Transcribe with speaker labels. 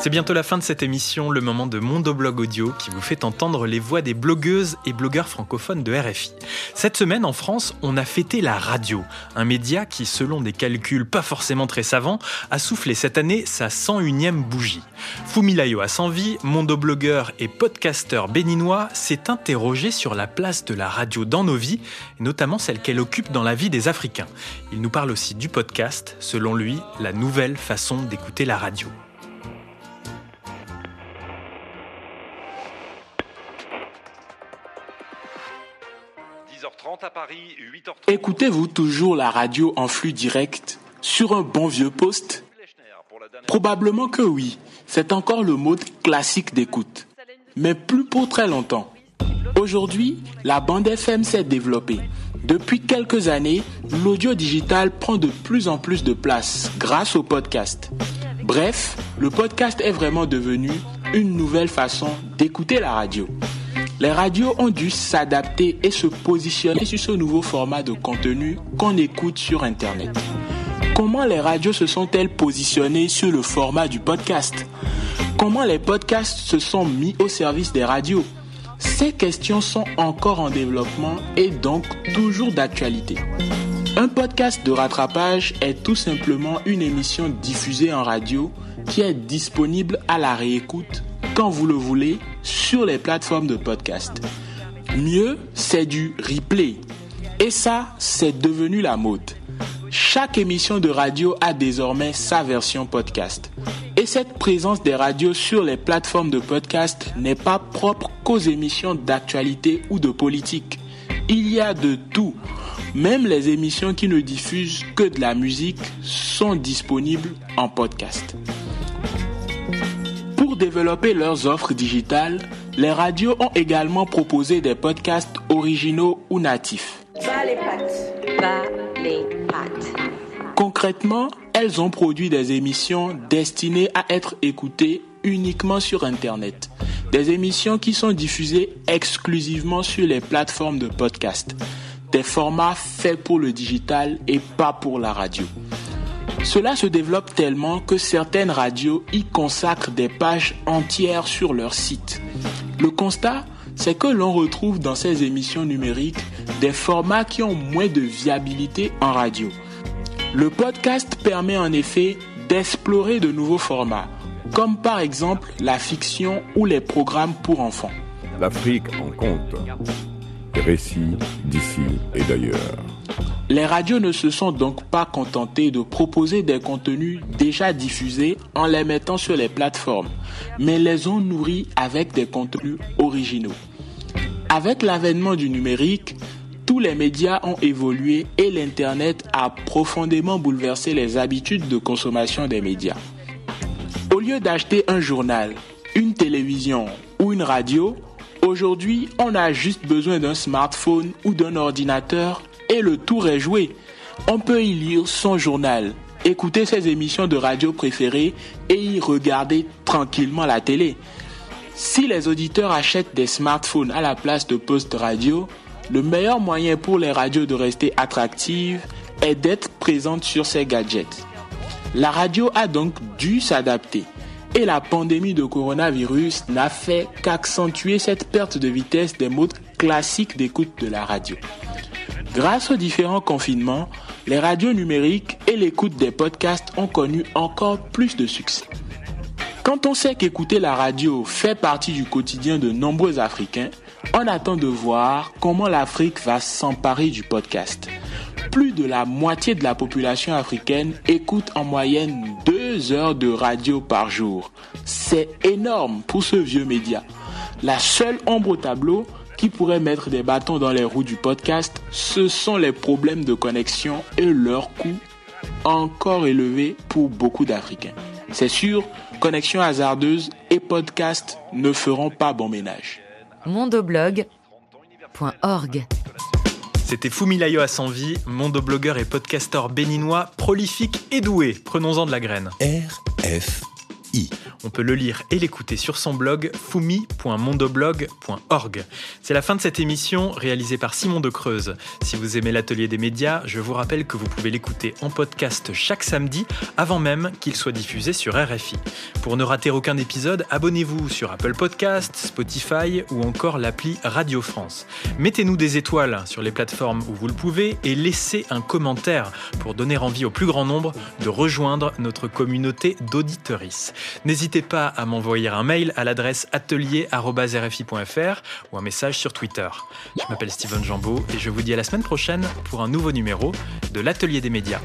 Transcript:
Speaker 1: C'est bientôt la fin de cette émission, le moment de Mondoblog Audio qui vous fait entendre les voix des blogueuses et blogueurs francophones de RFI. Cette semaine en France, on a fêté la radio, un média qui, selon des calculs pas forcément très savants, a soufflé cette année sa 101e bougie. Fumilayo Assanvi, mondoblogueur et podcasteur béninois, s'est interrogé sur la place de la radio dans nos vies, et notamment celle qu'elle occupe dans la vie des Africains. Il nous parle aussi du podcast, selon lui, la nouvelle façon d'écouter la radio.
Speaker 2: Écoutez-vous toujours la radio en flux direct sur un bon vieux poste? Probablement que oui. C'est encore le mode classique d'écoute. Mais plus pour très longtemps. Aujourd'hui, la bande FM s'est développée. Depuis quelques années, l'audio digital prend de plus en plus de place grâce au podcast. Bref, le podcast est vraiment devenu une nouvelle façon d'écouter la radio. Les radios ont dû s'adapter et se positionner sur ce nouveau format de contenu qu'on écoute sur Internet. Comment les radios se sont-elles positionnées sur le format du podcast? Comment les podcasts se sont mis au service des radios? Ces questions sont encore en développement et donc toujours d'actualité. Un podcast de rattrapage est tout simplement une émission diffusée en radio qui est disponible à la réécoute quand vous le voulez sur les plateformes de podcast. Mieux, c'est du replay. Et ça, c'est devenu la mode. Chaque émission de radio a désormais sa version podcast. Et cette présence des radios sur les plateformes de podcast n'est pas propre qu'aux émissions d'actualité ou de politique. Il y a de tout. Même les émissions qui ne diffusent que de la musique sont disponibles en podcast développer leurs offres digitales, les radios ont également proposé des podcasts originaux ou natifs. Concrètement, elles ont produit des émissions destinées à être écoutées uniquement sur Internet. Des émissions qui sont diffusées exclusivement sur les plateformes de podcast. Des formats faits pour le digital et pas pour la radio. Cela se développe tellement que certaines radios y consacrent des pages entières sur leur site. Le constat, c'est que l'on retrouve dans ces émissions numériques des formats qui ont moins de viabilité en radio. Le podcast permet en effet d'explorer de nouveaux formats, comme par exemple la fiction ou les programmes pour enfants.
Speaker 3: L'Afrique en compte. récits d'ici et d'ailleurs.
Speaker 2: Les radios ne se sont donc pas contentées de proposer des contenus déjà diffusés en les mettant sur les plateformes, mais les ont nourris avec des contenus originaux. Avec l'avènement du numérique, tous les médias ont évolué et l'Internet a profondément bouleversé les habitudes de consommation des médias. Au lieu d'acheter un journal, une télévision ou une radio, aujourd'hui on a juste besoin d'un smartphone ou d'un ordinateur et le tour est joué. On peut y lire son journal, écouter ses émissions de radio préférées et y regarder tranquillement la télé. Si les auditeurs achètent des smartphones à la place de postes radio, le meilleur moyen pour les radios de rester attractives est d'être présentes sur ces gadgets. La radio a donc dû s'adapter et la pandémie de coronavirus n'a fait qu'accentuer cette perte de vitesse des modes classiques d'écoute de la radio. Grâce aux différents confinements, les radios numériques et l'écoute des podcasts ont connu encore plus de succès. Quand on sait qu'écouter la radio fait partie du quotidien de nombreux Africains, on attend de voir comment l'Afrique va s'emparer du podcast. Plus de la moitié de la population africaine écoute en moyenne deux heures de radio par jour. C'est énorme pour ce vieux média. La seule ombre au tableau, qui pourrait mettre des bâtons dans les roues du podcast, ce sont les problèmes de connexion et leur coût encore élevé pour beaucoup d'Africains. C'est sûr, connexion hasardeuse et podcast ne feront pas bon ménage.
Speaker 1: Mondoblog.org c'était Fumilayo Assanvi, mondoblogueur et podcasteur béninois, prolifique et doué. Prenons-en de la graine.
Speaker 3: RFI.
Speaker 1: On peut le lire et l'écouter sur son blog fumi.mondoblog.org. C'est la fin de cette émission réalisée par Simon de Creuse. Si vous aimez l'atelier des médias, je vous rappelle que vous pouvez l'écouter en podcast chaque samedi avant même qu'il soit diffusé sur RFI. Pour ne rater aucun épisode, abonnez-vous sur Apple Podcasts, Spotify ou encore l'appli Radio France. Mettez-nous des étoiles sur les plateformes où vous le pouvez et laissez un commentaire pour donner envie au plus grand nombre de rejoindre notre communauté d'auditeuristes. N'hésitez pas à m'envoyer un mail à l'adresse atelier.rfi.fr ou un message sur Twitter. Je m'appelle Steven Jambeau et je vous dis à la semaine prochaine pour un nouveau numéro de l'Atelier des médias.